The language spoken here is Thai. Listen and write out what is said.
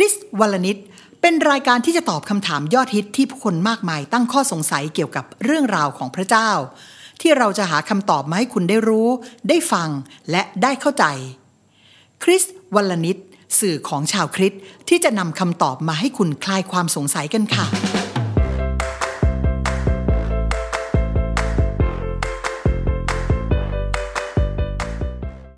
ริสวัลนิดเป็นรายการที่จะตอบคำถามยอดฮิตที่ผู้คนมากมายตั้งข้อสงสัยเกี่ยวกับเรื่องราวของพระเจ้า ที่เราจะหาคำตอบมาให้คุณได้รู้ ได้ฟังและได้เข้าใจ คริสวัลนิดสื่อของชาวคริสที่จะนำคำตอบมาให้คุณคลายความสงสัยกันค่ะ